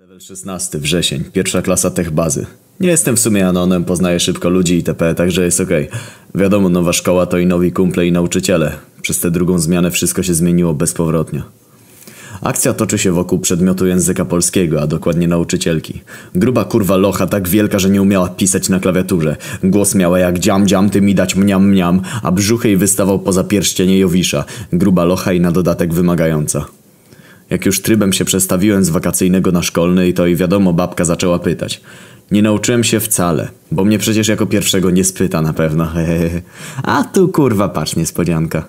Level 16, wrzesień, pierwsza klasa tech bazy. Nie jestem w sumie anonem, poznaję szybko ludzi itp., także jest okej. Wiadomo, nowa szkoła to i nowi kumple i nauczyciele. Przez tę drugą zmianę wszystko się zmieniło bezpowrotnie. Akcja toczy się wokół przedmiotu języka polskiego, a dokładnie nauczycielki. Gruba kurwa locha tak wielka, że nie umiała pisać na klawiaturze. Głos miała jak dziam dziam, ty mi dać mniam mniam, a brzuch jej wystawał poza pierścienie Jowisza. Gruba locha i na dodatek wymagająca. Jak już trybem się przestawiłem z wakacyjnego na szkolny i to i wiadomo babka zaczęła pytać. Nie nauczyłem się wcale, bo mnie przecież jako pierwszego nie spyta na pewno. hehehe. A tu kurwa patrz niespodzianka.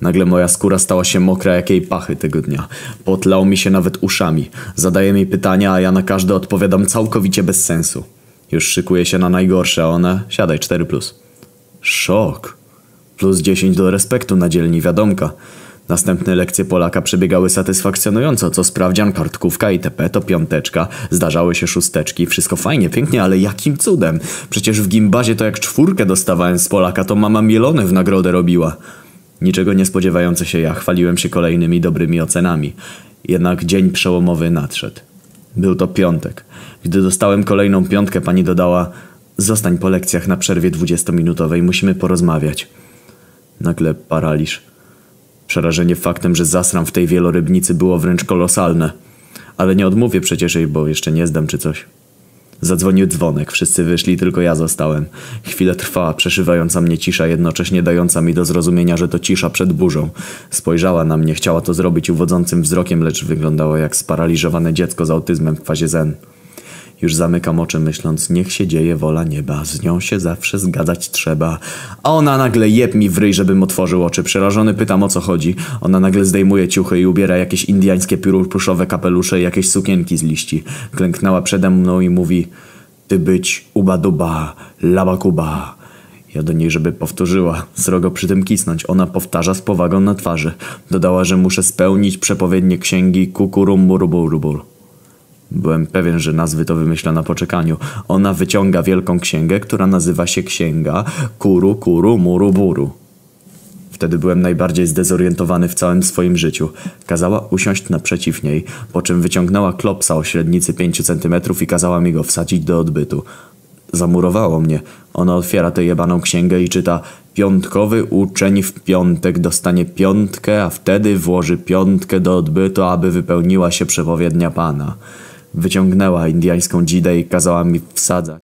Nagle moja skóra stała się mokra jak jej pachy tego dnia. Potlał mi się nawet uszami. Zadaje mi pytania, a ja na każde odpowiadam całkowicie bez sensu. Już szykuję się na najgorsze, a ona siadaj 4+. Plus. Szok. Plus 10 do respektu na dzielni wiadomka. Następne lekcje Polaka przebiegały satysfakcjonująco, co sprawdzian, kartkówka itp. to piąteczka, zdarzały się szósteczki, wszystko fajnie, pięknie, ale jakim cudem? Przecież w gimbazie to jak czwórkę dostawałem z Polaka, to mama mielone w nagrodę robiła. Niczego nie spodziewający się ja chwaliłem się kolejnymi dobrymi ocenami. Jednak dzień przełomowy nadszedł. Był to piątek. Gdy dostałem kolejną piątkę, pani dodała Zostań po lekcjach na przerwie dwudziestominutowej, musimy porozmawiać. Nagle paraliż. Przerażenie faktem, że zasram w tej wielorybnicy było wręcz kolosalne. Ale nie odmówię przecież jej, bo jeszcze nie zdam czy coś. Zadzwonił dzwonek, wszyscy wyszli, tylko ja zostałem. Chwilę trwała przeszywająca mnie cisza, jednocześnie dająca mi do zrozumienia, że to cisza przed burzą. Spojrzała na mnie, chciała to zrobić uwodzącym wzrokiem, lecz wyglądało jak sparaliżowane dziecko z autyzmem w fazie zen. Już zamykam oczy myśląc, niech się dzieje wola nieba, z nią się zawsze zgadzać trzeba. A ona nagle jeb mi w ryj, żebym otworzył oczy. Przerażony pytam o co chodzi. Ona nagle zdejmuje ciuchy i ubiera jakieś indiańskie piruszowe kapelusze i jakieś sukienki z liści. Klęknęła przede mną i mówi Ty być uba duba, laba kuba. Ja do niej, żeby powtórzyła, srogo przy tym kisnąć. Ona powtarza z powagą na twarzy. Dodała, że muszę spełnić przepowiednie księgi kukurumurubulubul. Byłem pewien, że nazwy to wymyśla na poczekaniu. Ona wyciąga wielką księgę, która nazywa się Księga Kuru Kuru Muru Buru. Wtedy byłem najbardziej zdezorientowany w całym swoim życiu. Kazała usiąść naprzeciw niej, po czym wyciągnęła klopsa o średnicy 5 cm i kazała mi go wsadzić do odbytu. Zamurowało mnie. Ona otwiera tę jebaną księgę i czyta Piątkowy uczeń w piątek dostanie piątkę, a wtedy włoży piątkę do odbytu, aby wypełniła się przepowiednia Pana. Wyciągnęła indiańską dzidę i kazała mi wsadzać.